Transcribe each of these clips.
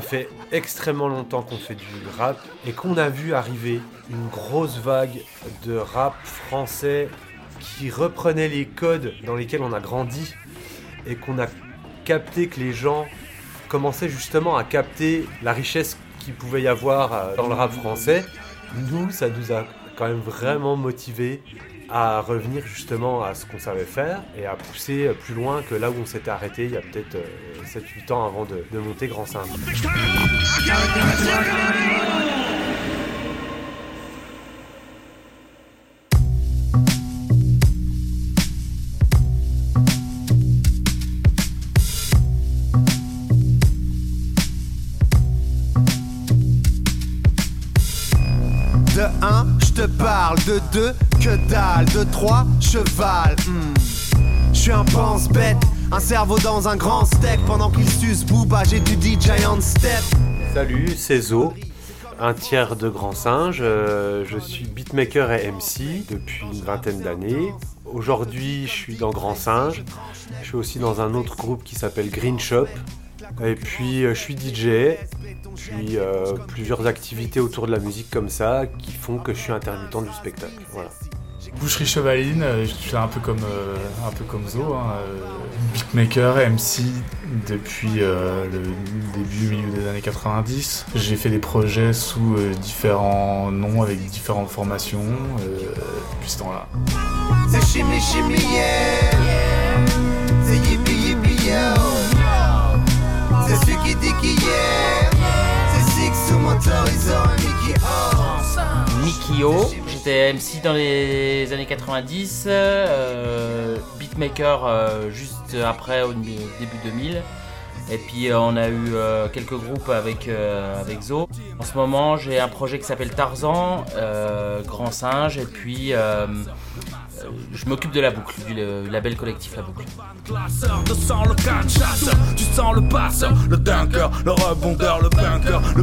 fait extrêmement longtemps qu'on fait du rap et qu'on a vu arriver une grosse vague de rap français qui reprenait les codes dans lesquels on a grandi et qu'on a capté que les gens commençaient justement à capter la richesse qu'il pouvait y avoir euh, dans le rap français, nous, ça nous a quand même vraiment motivé à revenir justement à ce qu'on savait faire et à pousser plus loin que là où on s'était arrêté il y a peut-être 7-8 ans avant de, monter Grand Saint. De 2, que dalle, de 3, cheval. hmm. Je suis un pense-bête, un cerveau dans un grand steak pendant qu'il suce Booba, j'étudie Giant Step. Salut, c'est Zo, un tiers de Grand Singe. Euh, je suis beatmaker et MC depuis une vingtaine d'années. Aujourd'hui, je suis dans Grand Singe. Je suis aussi dans un autre groupe qui s'appelle Green Shop. Et puis, euh, je suis DJ. Puis, euh, plusieurs activités autour de la musique comme ça qui font que je suis intermittent du spectacle. Voilà. Boucherie Chevaline, euh, je suis un peu comme, euh, un peu comme Zo, hein, euh, beatmaker, MC depuis euh, le début, milieu des années 90. J'ai fait des projets sous euh, différents noms avec différentes formations euh, depuis ce temps-là. C'est chimie, chimie, yeah. C'est yippie, yippie, yo. C'est celui qui dit qui yeah. Mikio, j'étais MC dans les années 90, euh, beatmaker euh, juste après au début 2000. Et puis euh, on a eu euh, quelques groupes avec, euh, avec Zo. En ce moment j'ai un projet qui s'appelle Tarzan, Grand Singe, et puis je m'occupe de la boucle, du label collectif La Boucle. le dunker, le rebondeur, le bunker, le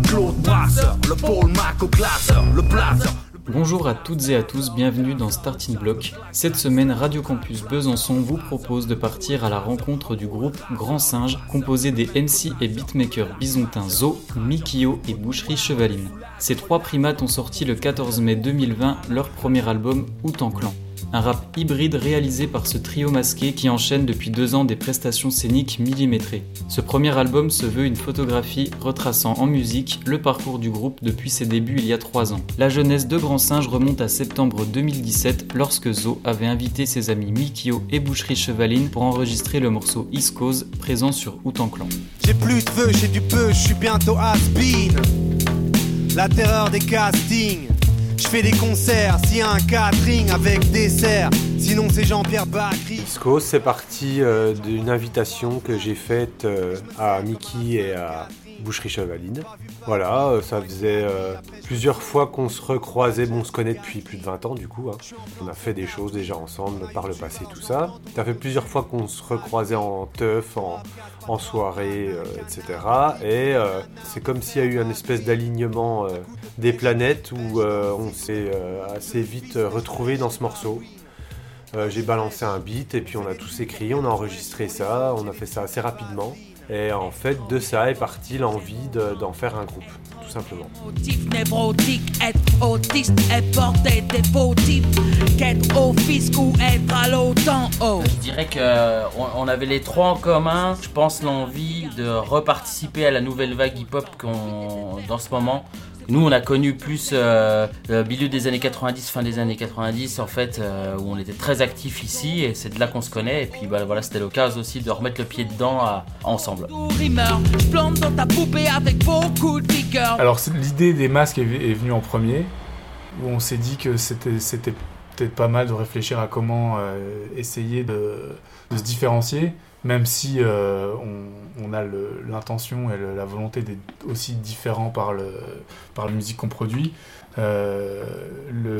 le Paul Mac au classeur, le blazer. Bonjour à toutes et à tous, bienvenue dans Starting Block. Cette semaine, Radio Campus Besançon vous propose de partir à la rencontre du groupe Grand Singe, composé des MC et beatmakers bisontins Zo, Mikio et Boucherie Chevaline. Ces trois primates ont sorti le 14 mai 2020 leur premier album Out en Clan. Un rap hybride réalisé par ce trio masqué qui enchaîne depuis deux ans des prestations scéniques millimétrées. Ce premier album se veut une photographie retraçant en musique le parcours du groupe depuis ses débuts il y a trois ans. La jeunesse de Grand Singe remonte à septembre 2017 lorsque Zo avait invité ses amis Mikio et Boucherie Chevaline pour enregistrer le morceau East Coast présent sur Out en Clan. J'ai plus de feu, j'ai du peu, je suis bientôt has-been. La terreur des castings. Je fais des concerts, s'il y a un catering avec dessert. Sinon c'est Jean-Pierre Bacry. Disco, c'est parti euh, d'une invitation que j'ai faite euh, à Mickey et à Boucherie Chevaline. Voilà, euh, ça faisait euh, plusieurs fois qu'on se recroisait. Bon, on se connaît depuis plus de 20 ans du coup. hein. On a fait des choses déjà ensemble par le passé, tout ça. Ça fait plusieurs fois qu'on se recroisait en teuf, en, soirée, etc. Et euh, c'est comme s'il y a eu un espèce d'alignement des planètes où on s'est assez vite retrouvés dans ce morceau. J'ai balancé un beat et puis on a tous écrit, on a enregistré ça, on a fait ça assez rapidement. Et en fait, de ça est partie l'envie de- d'en faire un groupe, tout simplement. Motif névrotique, être autiste et porter des faux types, qu'être au fisc ou être à l'OTAN. Oh. Je dirais qu'on on avait les trois en commun, je pense l'envie de reparticiper à la nouvelle vague hip-hop qu'on dans ce moment. Nous, on a connu plus euh, le milieu des années 90, fin des années 90, en fait, euh, où on était très actifs ici, et c'est de là qu'on se connaît. Et puis bah, voilà, c'était l'occasion aussi de remettre le pied dedans à- ensemble. Alors l'idée des masques est, est venue en premier, où on s'est dit que c'était c'était peut-être pas mal de réfléchir à comment euh, essayer de, se différencier, même si euh, on, a l'intention et la volonté d'être aussi différent par, le, par la musique qu'on produit. Euh,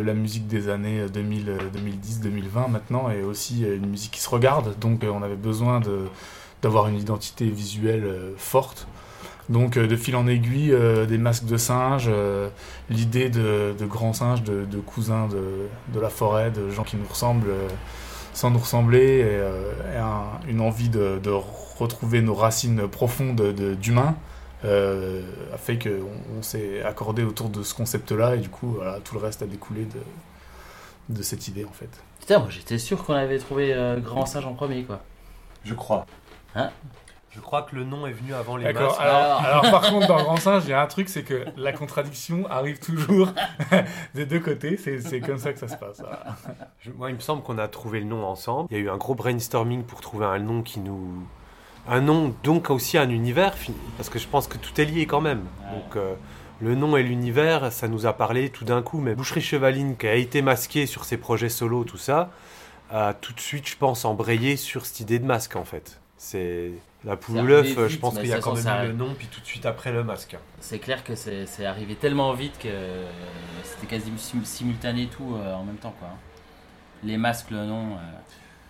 la musique des années 2000, 2010, 2020 maintenant est aussi une musique qui se regarde, donc on avait besoin d'avoir une identité visuelle forte. Donc euh, de fil en aiguille, euh, des masques de singes, euh, l'idée de, de grands singes, de, de cousins de, de la forêt, de gens qui nous ressemblent euh, sans nous ressembler, et, euh, et un- une envie de, de retrouver nos racines profondes de- d'humains, euh, a fait qu'on on, s'est accordé autour de ce concept-là et du coup, voilà, tout le reste a découlé de, de cette idée en fait. Putain, moi j'étais sûr qu'on avait trouvé euh, Grand Singe en premier, quoi. Je crois. Hein? Je crois que le nom est venu avant les D'accord. masques. Alors, alors, par contre, dans Grand Singe, il y a un truc, c'est que la contradiction arrive toujours des deux côtés. C'est comme ça que ça se passe. voilà. Je- moi, il me semble qu'on a trouvé le nom ensemble. Il y a eu un gros brainstorming pour trouver un nom qui nous. Un nom, donc aussi un univers, parce que je pense que tout est lié quand même. Ouais. Donc, euh, le nom et l'univers, ça nous a parlé tout d'un coup. Mais Boucherie Chevaline, qui a été masqué sur ses projets solo, tout ça, a tout de suite, je pense, embrayé sur cette idée de masque en fait. C'est la poule ou l'œuf, arrivé je pense qu'il y a quand même ça- le nom, puis tout de suite après le masque. C'est clair que c'est arrivé tellement vite que euh, c'était quasi sim- simultané tout euh, en même temps, quoi. Les masques, le nom, euh,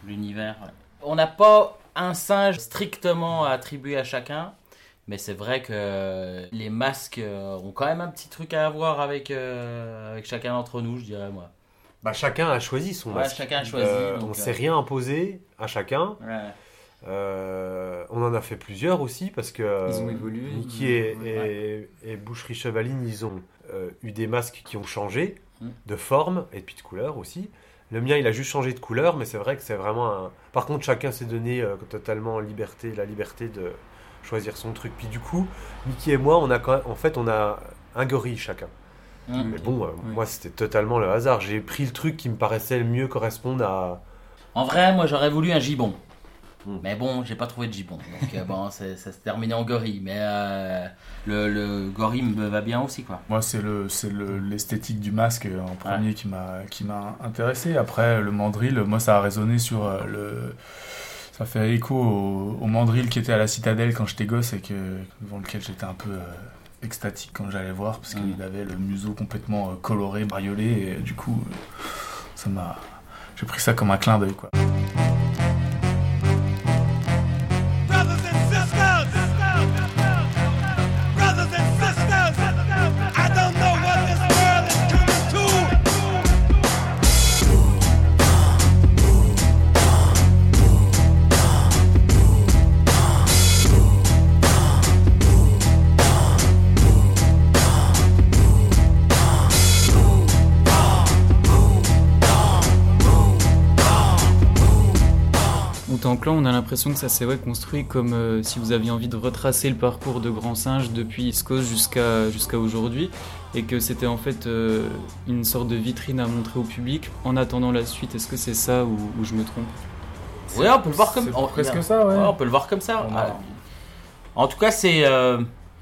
l'univers. On n'a pas un singe strictement attribué à chacun. Mais c'est vrai que les masques euh, ont quand même un petit truc à avoir avec, euh, avec chacun d'entre nous, je dirais moi. Bah, chacun a choisi son Ouais, masque. chacun a choisi, Euh, donc, on euh, s'est rien imposé à chacun. Ouais. Euh, on en a fait plusieurs aussi parce que Ils ont euh, évolué. Niki et, Ouais. et- et Boucherie Chevaline, ils ont euh, eu des masques qui ont changé Mm. de forme et puis de couleur aussi. Le mien, il a juste changé de couleur, mais c'est vrai que c'est vraiment un. Par contre, chacun s'est donné euh, totalement liberté, la liberté de choisir son truc. Puis du coup, Niki et moi, on a quand même- en fait, on a un gorille chacun. Mm. Mais bon, Oui. moi, c'était totalement le hasard. J'ai pris le truc qui me paraissait le mieux correspondre à. En vrai, moi j'aurais voulu un gibbon. Hmm. Mais bon, j'ai pas trouvé de gibbon. Donc euh, bon, ça s'est terminé en gorille. Mais euh, le, le gorille me va bien aussi, quoi. Moi, c'est le, c'est le- l'esthétique du masque euh, en premier qui m'a, qui m'a intéressé. Après, le mandrill, moi, ça a résonné sur euh, le. Ça fait écho au, au mandrill qui était à la citadelle quand j'étais gosse et que, devant lequel j'étais un peu extatique quand j'allais voir parce qu'il avait le museau complètement coloré, bariolé et du coup, ça m'a. J'ai pris ça comme un clin d'œil, quoi. Là, on a l'impression que ça s'est ouais, construit comme euh, si vous aviez envie de retracer le parcours de Grand Singe depuis Coast jusqu'à jusqu'à aujourd'hui, et que c'était en fait euh, une sorte de vitrine à montrer au public en attendant la suite. Est-ce que c'est ça ou, ou je me trompe? Ouais, on peut le voir comme on- presque ça, ouais. on peut le voir comme ça. Ah, En tout cas, c'est. euh,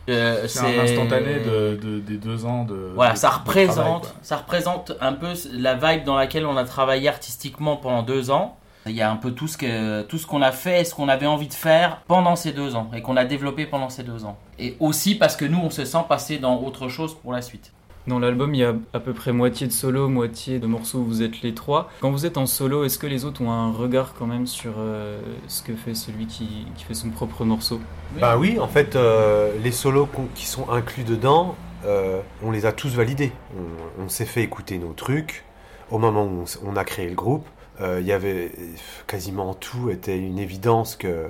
euh, C'est un instantané de, de- des deux ans de. Voilà, de- ça représente, travail, ça représente un peu la vibe dans laquelle on a travaillé artistiquement pendant deux ans. Il y a un peu tout ce que tout ce qu'on a fait et ce qu'on avait envie de faire pendant ces deux ans et qu'on a développé pendant ces deux ans. Et aussi parce que nous, on se sent passer dans autre chose pour la suite. Dans l'album, il y a à peu près moitié de solo, moitié de morceaux où vous êtes les trois. Quand vous êtes en solo, est-ce que les autres ont un regard quand même sur euh, ce que fait celui qui, qui fait son propre morceau? Bah oui, en fait, euh, les solos qui sont inclus dedans, euh, on les a tous validés. On, on s'est fait écouter nos trucs. Au moment où on, on a créé le groupe, il y avait quasiment tout était une évidence que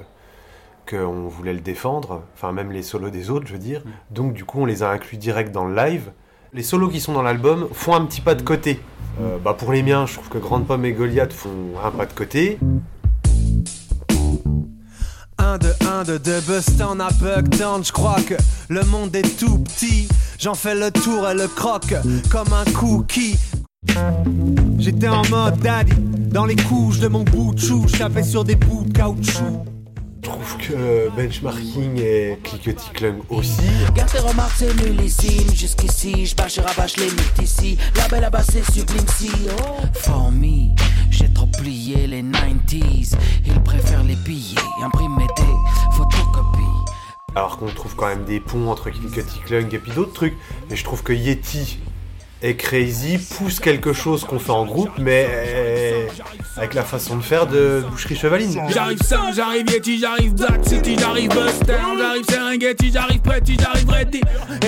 qu'on voulait le défendre. Enfin, même les solos des autres, je veux dire. Donc, du coup, on les a inclus direct dans le live. Les solos qui sont dans l'album font un petit pas de côté. Euh, bah pour les miens, je trouve que Grande Pomme et Goliath font un pas de côté. Un de un de deux Buston à Bugtown, je crois que le monde est tout petit. J'en fais le tour et le croque comme un cookie. J'étais en mode daddy, dans les couches de mon bout de chou, sur des bouts de caoutchouc. Je trouve que Benchmarking et Clickety Clung aussi. Garde tes remarques, c'est nullissime. Jusqu'ici, je bâche et rabâche les mythes ici. La belle là-bas, c'est sublime si. Oh. For me, j'ai trop plié les 90s. Ils préfèrent les billets, imprimer des photocopies. Alors qu'on trouve quand même des ponts entre Clickety Clung et puis d'autres trucs. Mais je trouve que Yeti et Crazy poussent quelque chose qu'on fait en groupe, mais euh, avec la façon de faire de Boucherie Chevaline. J'arrive Sam, j'arrive Yeti, j'arrive Black City, j'arrive Bustown, j'arrive Serengeti, j'arrive Pretty, j'arrive Ready.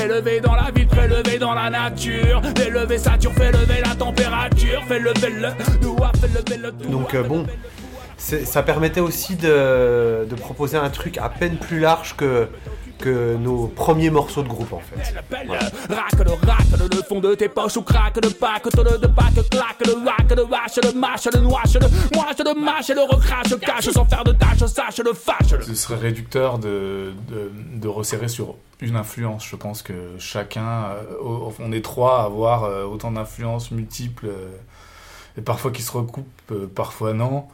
Élevé dans la ville, prélevé dans la nature. Fais lever Saturne, fais lever la température. Fais lever le doigt, fais lever le doigt. Donc euh, bon, ça permettait aussi de, de proposer un truc à peine plus large que, que nos premiers morceaux de groupe en fait. Belle, belle, raque le raque le fond de tes poches ou craque le pack, tonne de pack, claque le rack, le vache, le mâche, le noache, le moche, le mâche et le recrache, cache sans faire de tâche, sache le fâche. le- Ce serait réducteur de, de, de resserrer sur une influence. Je pense que chacun, euh, on est trois à avoir euh, autant d'influences multiples, euh, et parfois qui se recoupent, parfois non.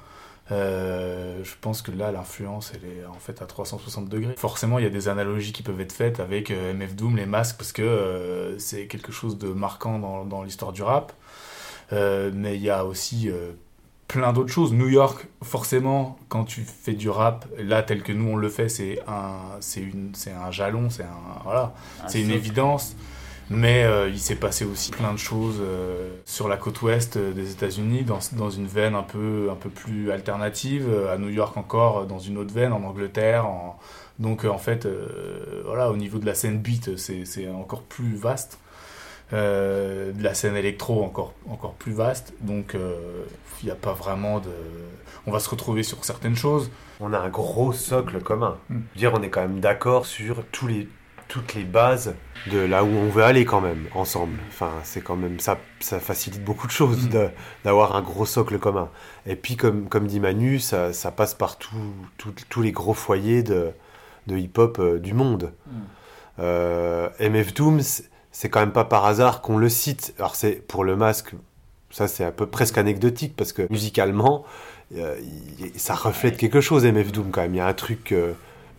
Euh, je pense que là, l'influence, elle est en fait à 360 degrés. Forcément, il y a des analogies qui peuvent être faites avec euh, MF Doom, les masques, parce que euh, c'est quelque chose de marquant dans, dans l'histoire du rap. Euh, mais il y a aussi plein d'autres choses. New York, forcément, quand tu fais du rap, là, tel que nous on le fait, c'est un, c'est une, c'est un jalon, c'est un, voilà, c'est une évidence. Mais euh, il s'est passé aussi plein de choses euh, sur la côte ouest euh, des États-Unis, dans, dans une veine un peu, un peu plus alternative, à New York encore, dans une autre veine, en Angleterre. en- Donc euh, en fait, voilà, au niveau de la scène beat, c'est c'est encore plus vaste. De la scène électro encore, encore plus vaste. Donc il n'y a pas vraiment de... On va se retrouver sur certaines choses. On a un gros socle commun. Mm. Je veux dire, on est quand même d'accord sur tous les, toutes les bases de là où on veut aller quand même, ensemble. Enfin, c'est quand même ça, ça facilite beaucoup de choses Mm. d'avoir un gros socle commun. Et puis, comme, comme dit Manu, ça, ça passe par tous les gros foyers de, de hip-hop euh, du monde. Mm. Euh, MF Doom, c'est- quand même pas par hasard qu'on le cite. Alors, c'est pour le masque, ça c'est un peu presque anecdotique parce que musicalement, euh, ça reflète quelque chose, MF Doom quand même. Il y a un truc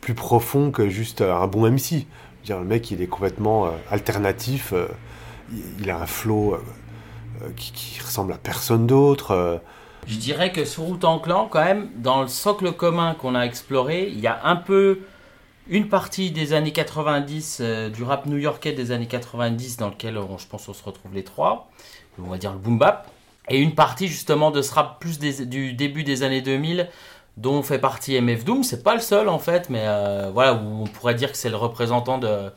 plus profond que juste un bon MC. Le mec, il est complètement euh, alternatif. euh, il, a un flow euh, qui, ressemble à personne d'autre. Je dirais que sur Route en Clan, quand même, dans le socle commun qu'on a exploré, il y a un peu une partie des années 90, euh, du rap new-yorkais des années 90, dans lequel on- je pense on se retrouve les trois, on va dire le boom bap, et une partie justement de ce rap plus du début des années 2000, dont fait partie MF Doom. C'est pas le seul en fait, mais euh, voilà, où on pourrait dire que c'est le représentant de,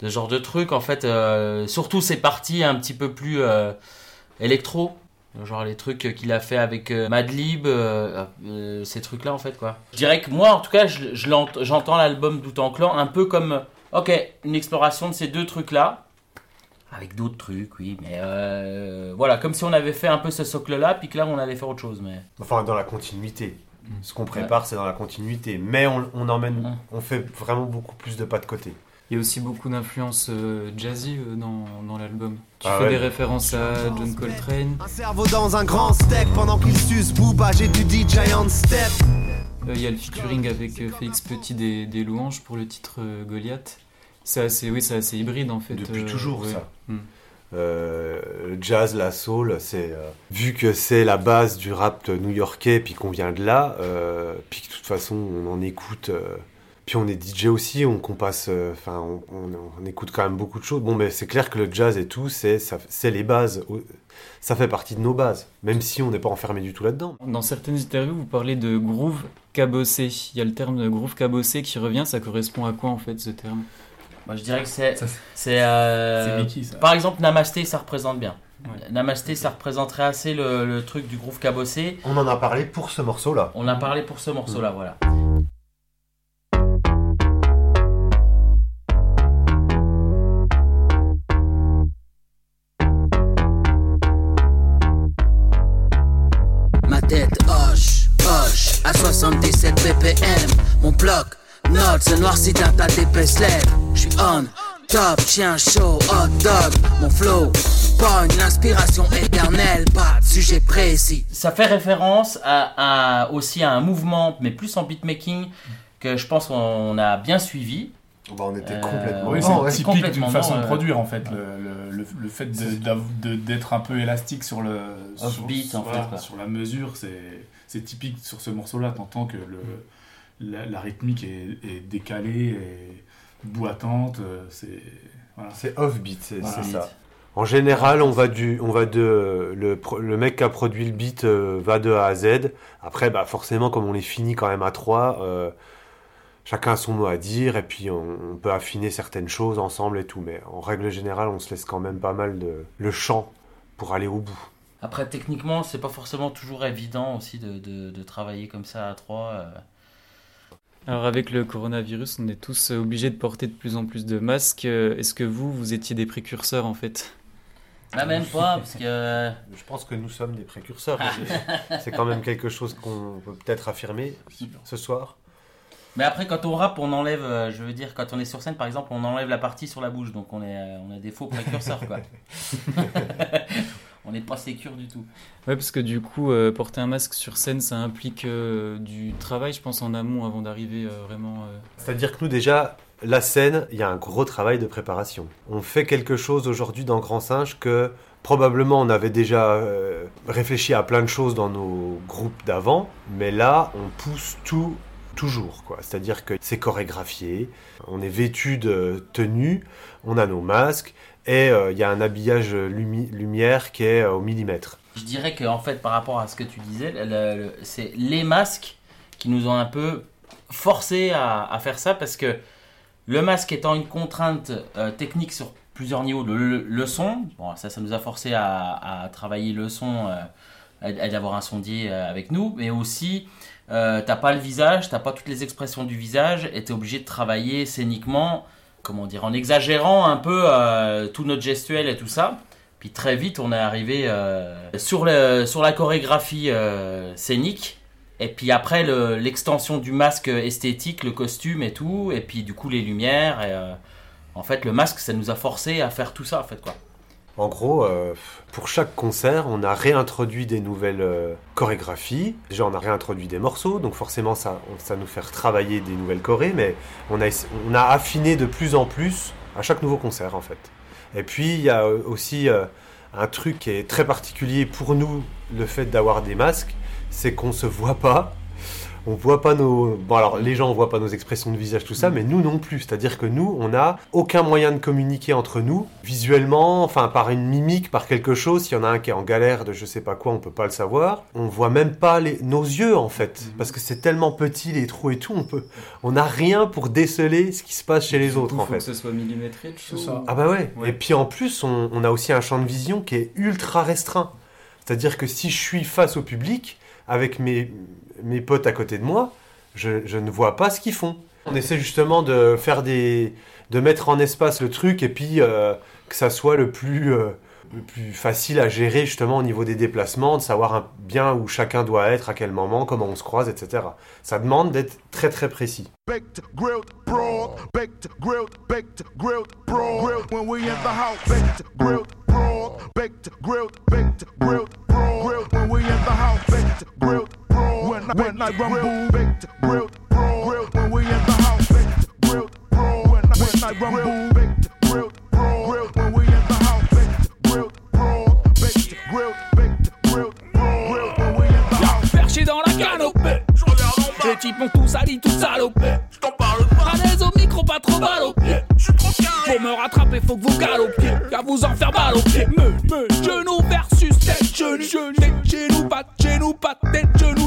ce genre de truc. En fait, euh, surtout ces parties un petit peu plus euh, électro, Genre les trucs qu'il a fait avec Madlib, ces trucs-là en fait quoi. Je dirais que moi en tout cas j'entends l'album Doute en Clan un peu comme, ok, une exploration de ces deux trucs-là. Avec d'autres trucs, oui, mais voilà, comme si on avait fait un peu ce socle-là, puis que là on allait faire autre chose. Mais Enfin, dans la continuité. Ce qu'on prépare, c'est dans la continuité. Mais on, on emmène, Mm. on fait vraiment beaucoup plus de pas de côté. Il y a aussi beaucoup d'influences euh, jazzy euh, dans, dans l'album. Tu Ah fais ouais. des références à John Coltrane. Un cerveau dans un grand steak pendant qu'il suce Booba, j'étudie Giant Step. Euh, Il y a le featuring avec euh, Félix Petit des, des Louanges pour le titre euh, Goliath. C'est assez, oui, c'est assez hybride en fait. Depuis euh, toujours, ouais. ça. Mm. Euh, le jazz, la soul, c'est euh, vu que c'est la base du rap new-yorkais, puis qu'on vient de là, euh, puis que de toute façon on en écoute. euh, puis on est DJ aussi, on passe, euh, enfin on, écoute quand même beaucoup de choses. Bon, mais c'est clair que le jazz et tout, c'est c'est les bases. Ça fait partie de nos bases, même si on n'est pas enfermé du tout là-dedans. Dans certaines interviews, vous parlez de groove cabossé. Il y a le terme de groove cabossé qui revient. Ça correspond à quoi en fait ce terme? Moi je dirais que c'est. C'est- euh. Par exemple, Namasté ça représente bien. Ouais. Namasté ça représenterait assez le, le truc du groove cabossé. On en a parlé pour ce morceau-là. On a parlé pour ce morceau-là, voilà. Note, se noircit d'un tas d'épaisses lèvres. J'suis on, top, chien chaud, hot dog. Mon flow, pas une inspiration éternelle, pas de sujet précis. Ça fait référence à, à- aussi à un mouvement, mais plus en beatmaking, que je pense qu'on a bien suivi. Bah, on était Euh, complètement. Oui, Non, c'est ouais. typique d'une façon de euh, produire en fait, le, le, le, le fait d'être un peu élastique sur le sur, en fait, quoi. sur la mesure, c'est c'est typique sur ce morceau-là. T'entends que le, la, la rythmique est, est décalée, et boitante, euh, c'est voilà. C'est offbeat, c'est Voilà. ça. En général, on va du, on va de le, le mec qui a produit le beat euh, va de A à Z. Après, bah forcément, comme on les finit quand même à trois, euh, chacun a son mot à dire et puis on, on peut affiner certaines choses ensemble et tout. Mais en règle générale, on se laisse quand même pas mal de le champ pour aller au bout. Après, techniquement, c'est pas forcément toujours évident aussi de, de- de travailler comme ça à trois. euh. Alors avec le coronavirus, on est tous obligés de porter de plus en plus de masques. Euh, Est-ce que vous, vous étiez des précurseurs en fait? Ah, même pas, parce que. euh, Je pense que nous sommes des précurseurs. C'est- quand même quelque chose qu'on peut peut-être affirmer ce soir. Mais après, quand on rappe, on enlève, euh, je veux dire, quand on est sur scène, par exemple, on enlève la partie sur la bouche, donc on est, on a des faux précurseurs, quoi. on n'est pas sécure du tout. Ouais, parce que du coup, euh, porter un masque sur scène, ça implique euh, du travail, je pense, en amont avant d'arriver euh, vraiment. euh, C'est-à-dire que nous, déjà, la scène, il y a un gros travail de préparation. On fait quelque chose aujourd'hui dans Grand Singe que probablement on avait déjà euh, réfléchi à plein de choses dans nos groupes d'avant, mais là, on pousse tout toujours. quoi. C'est-à-dire que c'est chorégraphié, on est vêtu de tenues, on a nos masques, et euh, il y a un habillage lumi- lumière qui est euh, au millimètre. Je dirais qu'en fait, par rapport à ce que tu disais, c'est les masques qui nous ont un peu forcé à, faire ça parce que le masque étant une contrainte euh, technique sur plusieurs niveaux, le, le- son, bon, ça, ça nous a forcé à, travailler le son, à- d'avoir un sondier avec nous, mais aussi t'as pas le visage, t'as pas toutes les expressions du visage, et t'es obligé de travailler scéniquement, comment dire, en exagérant un peu euh, tout notre gestuel et tout ça. Puis très vite, on est arrivé euh, sur, la chorégraphie euh, scénique. Et puis après, le- l'extension du masque esthétique, le costume et tout. Et puis du coup, les lumières. Et, en fait, le masque, ça nous a forcé à faire tout ça, en fait, quoi. En gros, euh, pour chaque concert, on a réintroduit des nouvelles euh, chorégraphies. Déjà, on a réintroduit des morceaux, donc forcément, ça, nous fait travailler des nouvelles chorés, mais on a, affiné de plus en plus à chaque nouveau concert, en fait. Et puis, il y a euh, aussi un truc qui est très particulier pour nous, le fait d'avoir des masques, c'est qu'on se voit pas. On voit pas nos. Bon, alors les gens voient pas nos expressions de visage, tout ça, mais nous non plus. C'est-à-dire que nous, on n'a aucun moyen de communiquer entre nous, visuellement, enfin par une mimique, par quelque chose. S'il y en a un qui est en galère de je sais pas quoi, on peut pas le savoir. On voit même pas les... nos yeux en fait, parce que c'est tellement petit les trous et tout. On peut, on n'a rien pour déceler ce qui se passe chez les autres coup, en faut fait. que ce soit millimétré. C'est ça. Ah bah ouais. Ouais. Et puis en plus, on, on a aussi un champ de vision qui est ultra restreint. C'est-à-dire que si je suis face au public, avec mes, mes potes à côté de moi, je, ne vois pas ce qu'ils font. On essaie justement de faire des... de mettre en espace le truc et puis euh, que ça soit le plus, euh, le plus facile à gérer justement au niveau des déplacements, de savoir bien où chacun doit être, à quel moment, comment on se croise, etc. Ça demande d'être très très précis. baked, baked, grilled, grilled when we in the house, baked, grilled, broad, baked, grilled, baked, grilled, broad, grilled when we in the house, baked, grilled, broad, when, when I rumble, baked, grilled, grilled when we in the house, baked, grilled, when, when I rumble, baked, grilled, grilled when we in the house, baked, grilled, baked, grilled, baked, grilled, grilled when we in the house. Perché dans la canopée, je regarde en bas. Les types ont tout sali, tout salopé. Je t'en parle pas. À au micro, pas trop mal au pied. Je suis trop carré. Pour me rattraper, faut que vous galopiez. Qu'à vous en faire mal au pied. Me, me, genou versus tête, genou, genou. Tête, genou, pas de genou, pas de tête, genou.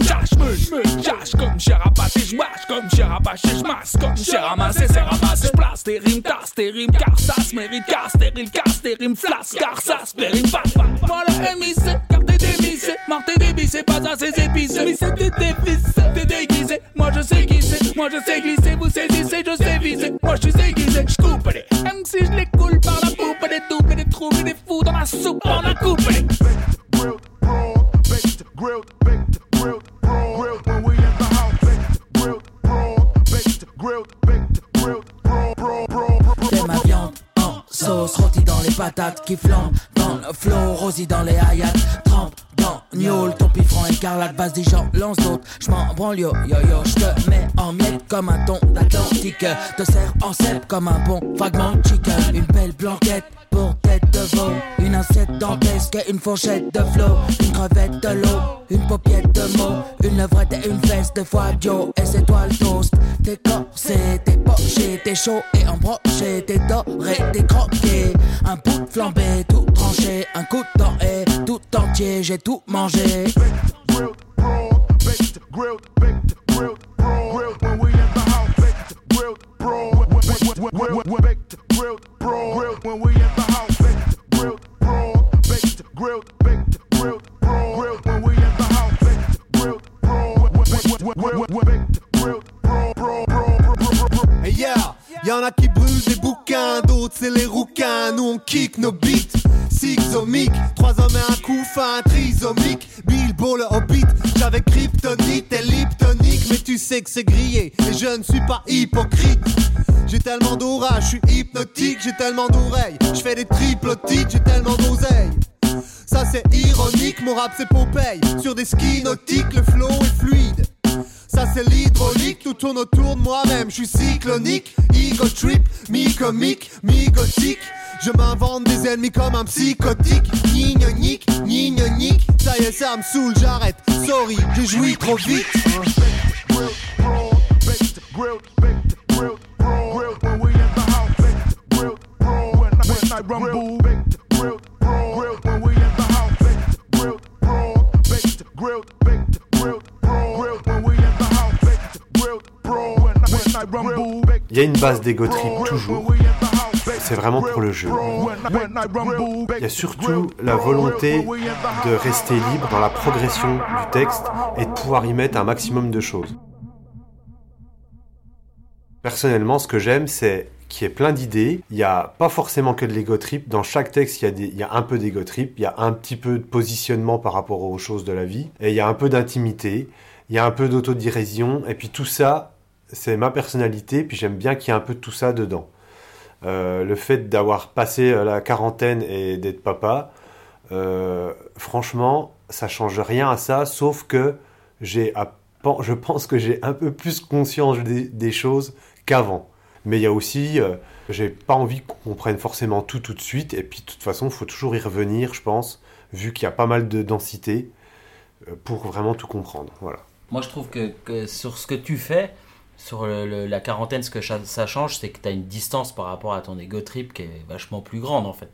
Cache, me, cache comme cher à pâté, je mâche. Comme cher à bâcher, je masse. Comme cher à masser, c'est ramassé. Je place tes rimes, tasse tes rimes, car ça se mérite. Car stérile, casse tes rimes, flasque, car ça se mérite. Pas, pas, moi le MIC, car t'es dévissé. Mort t'es dévissé, pas assez épicé. Mais c'est t'es dévissé, t'es déguisé. Moi je sais c'est, moi je sais glisser. Vous saisissez, je sais viser. Moi je suis aiguisé, je coupe les. Même si je les coule par la poupe, des doubles, des trous et des fous dans la soupe, on a coupé. Qui flambent dans le flow, rosy dans les hayats, trempe dans Niol, ton pifron écarlate, base des gens, lance d'autres, yo, yo yo, j'te mets en miettes comme un ton d'Atlantique, te serre en cèpe comme un bon fragment de chicken, une belle blanquette pour tête de veau, une assiette dantesque, une fourchette de flot, une crevette de l'eau, une paupiette de mots, une levrette et une fesse de foie Joe, et c'est toi le toast, t'es corsé, t'es poché, t'es chaud et embroché, t'es doré, t'es croqué, un bout de flambé, tout tranché, un coup de dent et tout entier, j'ai tout mangé. Grilled, baked, grilled, baked, grilled, when we in the house, baked, grilled, when- baked, grilled, broad, grilled when we in the house, baked, grilled, broad, baked, grilled, baked, grilled, broad, grilled when we in the house, baked, grilled, broad, when- when- when- when- when- baked, grilled, broad, broad, Y'en a qui brûlent des tellement d'oreilles. Je fais des triplotiques, j'ai tellement d'oseilles. Ça c'est ironique, mon rap c'est Popeye. Sur des skis nautiques, le flow est fluide. Ça c'est l'hydraulique, tout tourne autour de moi-même. Je suis cyclonique, ego trip, mi-comique, mi-gothique. Je m'invente des ennemis comme un psychotique. Ni nique, ni nique. Ça y est, ça me saoule, j'arrête. Sorry, j'ai joui trop vite. Rumble, baked, grilled, broad. Grilled when we in the house. Baked, grilled, broad. Baked, grilled, baked, grilled, broad. Grilled when we in the house. Baked, grilled, broad. When, when I rumble, baked, Il y a une base d'ego trip toujours. C'est vraiment pour le jeu. Il y a surtout la volonté de rester libre dans la progression du texte et de pouvoir y mettre un maximum de choses. Personnellement, ce que j'aime, c'est qu'il y ait plein d'idées. Il n'y a pas forcément que de l'ego trip. Dans chaque texte, il y, a un peu d'ego trip. Il y a un petit peu de positionnement par rapport aux choses de la vie. Et il y a un peu d'intimité. Il y a un peu d'autodérision. Et puis tout ça, c'est ma personnalité. Puis j'aime bien qu'il y ait un peu de tout ça dedans. Euh, le fait d'avoir passé euh, la quarantaine et d'être papa, euh, franchement, ça change rien à ça, sauf que j'ai, je pense que j'ai un peu plus conscience des choses qu'avant. Mais il y a aussi, euh, j'ai pas envie qu'on comprenne forcément tout tout de suite, et puis de toute façon, il faut toujours y revenir, je pense, vu qu'il y a pas mal de densité, euh, pour vraiment tout comprendre. Voilà. Moi, je trouve que, que sur ce que tu fais, sur le- le- la quarantaine, ce que ça change, c'est que tu as une distance par rapport à ton ego trip qui est vachement plus grande en fait.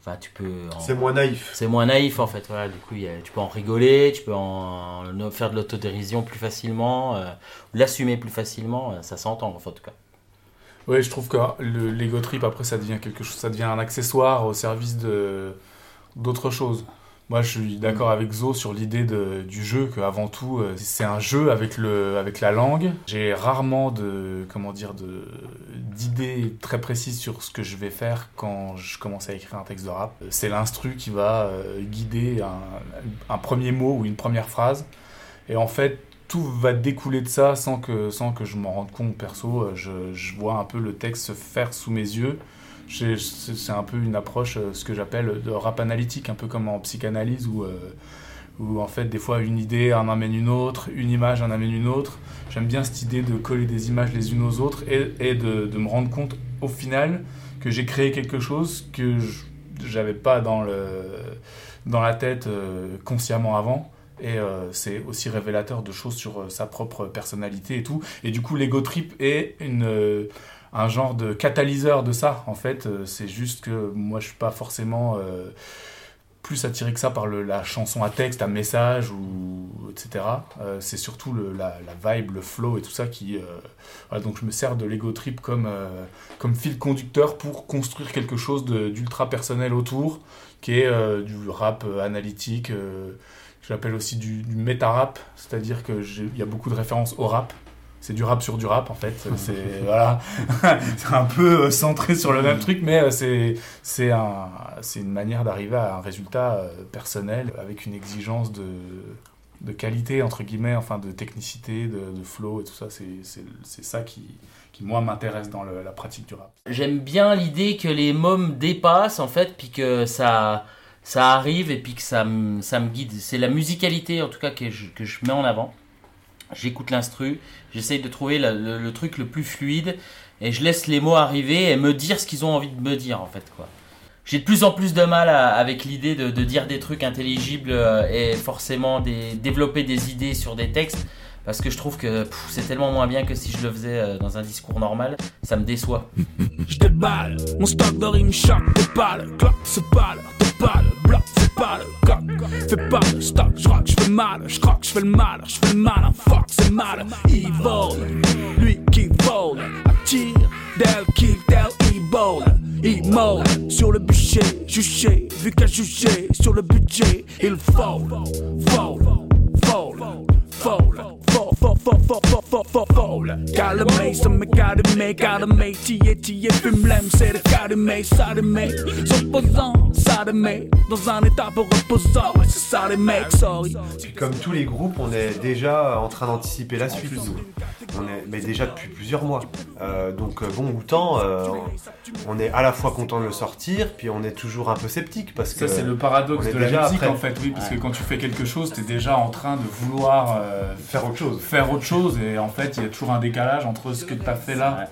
Enfin, tu peux. en- C'est moins naïf. C'est moins naïf en fait. Voilà, du coup, il y a- tu peux en rigoler, tu peux en, en faire de l'autodérision plus facilement, euh, l'assumer plus facilement. euh, Ça s'entend en fait, en tout cas. Oui, je trouve que le l'ego trip après ça devient quelque chose, ça devient un accessoire au service de d'autres choses. Moi, je suis d'accord avec Zo sur l'idée du jeu que avant tout euh, c'est un jeu avec le avec la langue. J'ai rarement de comment dire de d'idées très précises sur ce que je vais faire quand je commence à écrire un texte de rap. C'est l'instru qui va euh, guider un, un premier mot ou une première phrase. Et en fait, tout va découler de ça sans que, sans que je m'en rende compte perso. Euh, Je, je vois un peu le texte se faire sous mes yeux. C'est un peu une approche, euh, ce que j'appelle de rap analytique, un peu comme en psychanalyse où, euh, où en fait des fois une idée en amène une autre, une image en amène une autre. J'aime bien cette idée de coller des images les unes aux autres et, et de, de me rendre compte au final que j'ai créé quelque chose que j'avais pas dans, le, dans la tête consciemment avant. Et euh, c'est aussi révélateur de choses sur euh, sa propre personnalité et tout. Et du coup, l'ego trip est euh, un genre de catalyseur de ça. En fait, c'est juste que moi, je suis pas forcément plus attiré que ça par la chanson à texte, à message, ou etc. C'est surtout la, vibe, le flow et tout ça qui. donc je me sers de l'ego trip comme, fil conducteur pour construire quelque chose d'ultra personnel autour, qui est du rap analytique. Euh, J'appelle aussi du, du méta-rap, c'est-à-dire qu'il y a beaucoup de références au rap. C'est du rap sur du rap en fait. C'est voilà, c'est un peu euh, centré sur le même truc, mais euh, c'est c'est un c'est une manière d'arriver à un résultat euh, personnel avec une exigence de de qualité entre guillemets, enfin de technicité, de, de flow et tout ça. C'est c'est c'est ça qui qui moi m'intéresse dans le- la pratique du rap. J'aime bien l'idée que les mômes dépassent en fait, puis que ça, ça arrive et puis que ça, me- ça me guide. C'est la musicalité en tout cas que je, que je mets en avant. J'écoute l'instru, j'essaye de trouver le, truc le plus fluide et je laisse les mots arriver et me dire ce qu'ils ont envie de me dire en fait quoi. J'ai de plus en plus de mal avec l'idée de, de dire des trucs intelligibles euh, et forcément des, développer des idées sur des textes parce que je trouve que c'est tellement moins bien que si je le faisais euh, dans un discours normal, ça me déçoit. Je déballe, mon stock de rimes choc, t'es pas le clock, c'est pas le, t'es pas le bloc, c'est pas le coq. Fais pas le stock, je rock, je fais mal, je croque, je fais le mal, je fais le mal, fuck, c'est mal. Il vole, lui qui vole, attire, del kill, del il vole. Il mole sur le bûcher, juché, vu qu'à juger sur le budget, il faut, faut, for, for, for, for, for, for, for, for. Gotta make, som jeg gotta make, gotta make. 10, 10, 5 lam, sætte, gotta make, så det make. Så for, lang ça les mecs Dans un état pour reposant, ouais, c'est ça les mecs, sorry Comme tous les groupes, on est déjà en train d'anticiper la suite. nous. On est, mais déjà depuis plusieurs mois. Euh, donc euh, bon, autant euh, on est à la fois content de le sortir, puis on est toujours un peu sceptique parce que Ça, c'est le paradoxe de la musique, après. en fait, oui, parce que quand tu fais quelque chose, tu es déjà en train de vouloir euh, faire autre chose. faire autre chose, et en fait, il y a toujours un décalage entre ce que tu as fait là,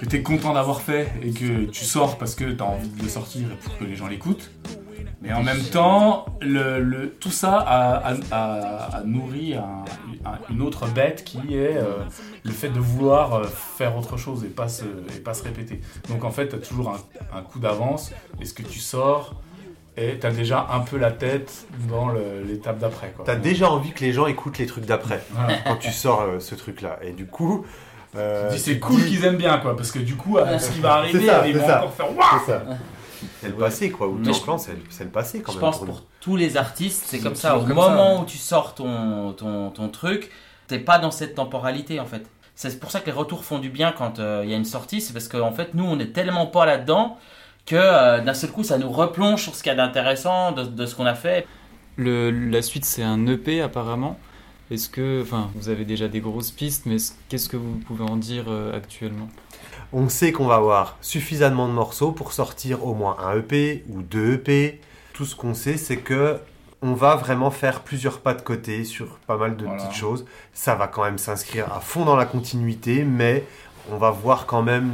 que tu es content d'avoir fait, et que tu sors parce que tu as envie de le sortir et pour que les gens l'écoutent. Mais en même temps, le, le- tout ça a, a- a- a nourri un- un- une autre bête qui est euh, le fait de vouloir euh, faire autre chose et pas se, et pas se répéter. Donc en fait, tu as toujours un, un coup d'avance, et ce que tu sors, et tu as déjà un peu la tête dans l'étape d'après. T'as déjà envie que les gens écoutent les trucs d'après Voilà. quand tu sors euh, ce truc-là. Et du coup, euh, Tu dis, tu c'est cool dis- qu'ils aiment bien, quoi, parce que du coup, ce qui va arriver, ça, ils vont ça. encore faire waouh C'est ça. C'est le passé, quoi. Ou je- c'est le- c'est le passé quand Je même. pense pour tous les artistes, c'est comme ça. Au comme moment ça, où tu sors ton, ton, ton truc, t'es pas dans cette temporalité en fait. C'est pour ça que les retours font du bien quand euh, il y a une sortie, c'est parce qu'en fait nous on est tellement pas là-dedans que euh, d'un seul coup ça nous replonge sur ce qu'il y a d'intéressant de, de ce qu'on a fait. Le- la suite, c'est un EP apparemment. Est-ce que, enfin, vous avez déjà des grosses pistes, mais est-ce- qu'est-ce que vous pouvez en dire euh, actuellement? On sait qu'on va avoir suffisamment de morceaux pour sortir au moins un EP ou deux EP. Tout ce qu'on sait, c'est que on va vraiment faire plusieurs pas de côté sur pas mal de Voilà. petites choses. Ça va quand même s'inscrire à fond dans la continuité, mais on va voir quand même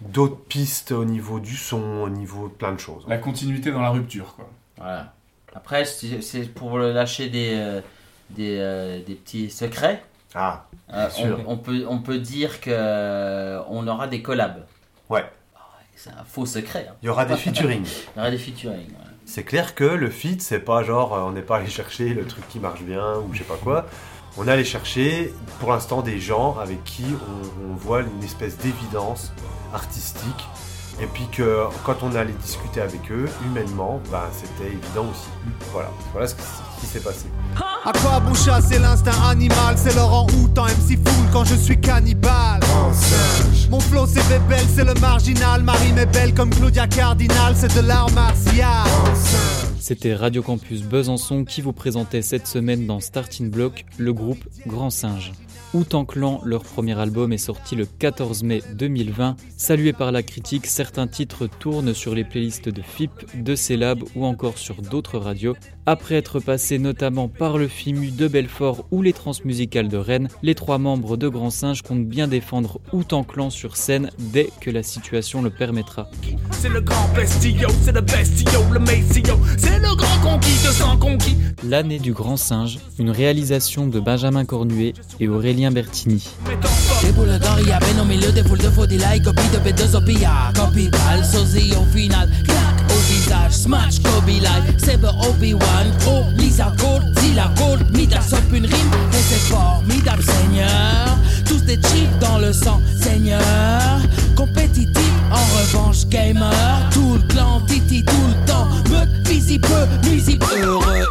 d'autres pistes au niveau du son, au niveau de plein de choses. La continuité dans la rupture, quoi. Voilà. Après c'est c'est pour lâcher des, euh, des, euh, des petits secrets. Ah, Euh, sûr. on, on peut, on peut dire que euh, on aura des collabs. Ouais. C'est un faux secret. hein. il y aura des featuring. Il y aura des featuring. C'est clair que le feat, c'est pas genre on n'est pas allé chercher le truc qui marche bien ou je sais pas quoi. On est allé chercher pour l'instant des gens avec qui on, on voit une espèce d'évidence artistique. Et puis que quand on allait discuter avec eux, humainement, bah, c'était évident aussi. Voilà, voilà ce qui, ce qui s'est passé. À quoi bon chasser l'instinct animal C'est Laurent Houtan, MC Fool quand je suis cannibale. Mon flow c'est bébel, c'est le marginal. Marie m'est belle comme Claudia Cardinal, c'est de l'art martial. C'était Radio Campus Besançon qui vous présentait cette semaine dans Starting Block le groupe Grand Singe. Outan Clan, leur premier album est sorti le 14 mai 2020. Salué par la critique, certains titres tournent sur les playlists de FIP, de Célab ou encore sur d'autres radios. Après être passés notamment par le FIMU de Belfort ou les transmusicales de Rennes, les trois membres de Grand Singe comptent bien défendre Outan Clan sur scène dès que la situation le permettra. C'est le grand bestio, c'est le bestio, le messio C'est le grand conquis de sang conquis L'année du Grand Singe, une réalisation de Benjamin Cornuet et Aurélien Bertini. Des boules d'or, y avait au milieu des foules de faux delay, copie de B2 Opia, capital, sosie au final, clac au smash Kobe like, Saber Obi-Wan, oh Lisa Gold, Zilla Gold, Midas une rime, et c'est formidable Seigneur, tous des chips dans le sang, Seigneur, compétitif, en revanche gamer, tout le clan titi tout le temps, me busy peu, musique heureux.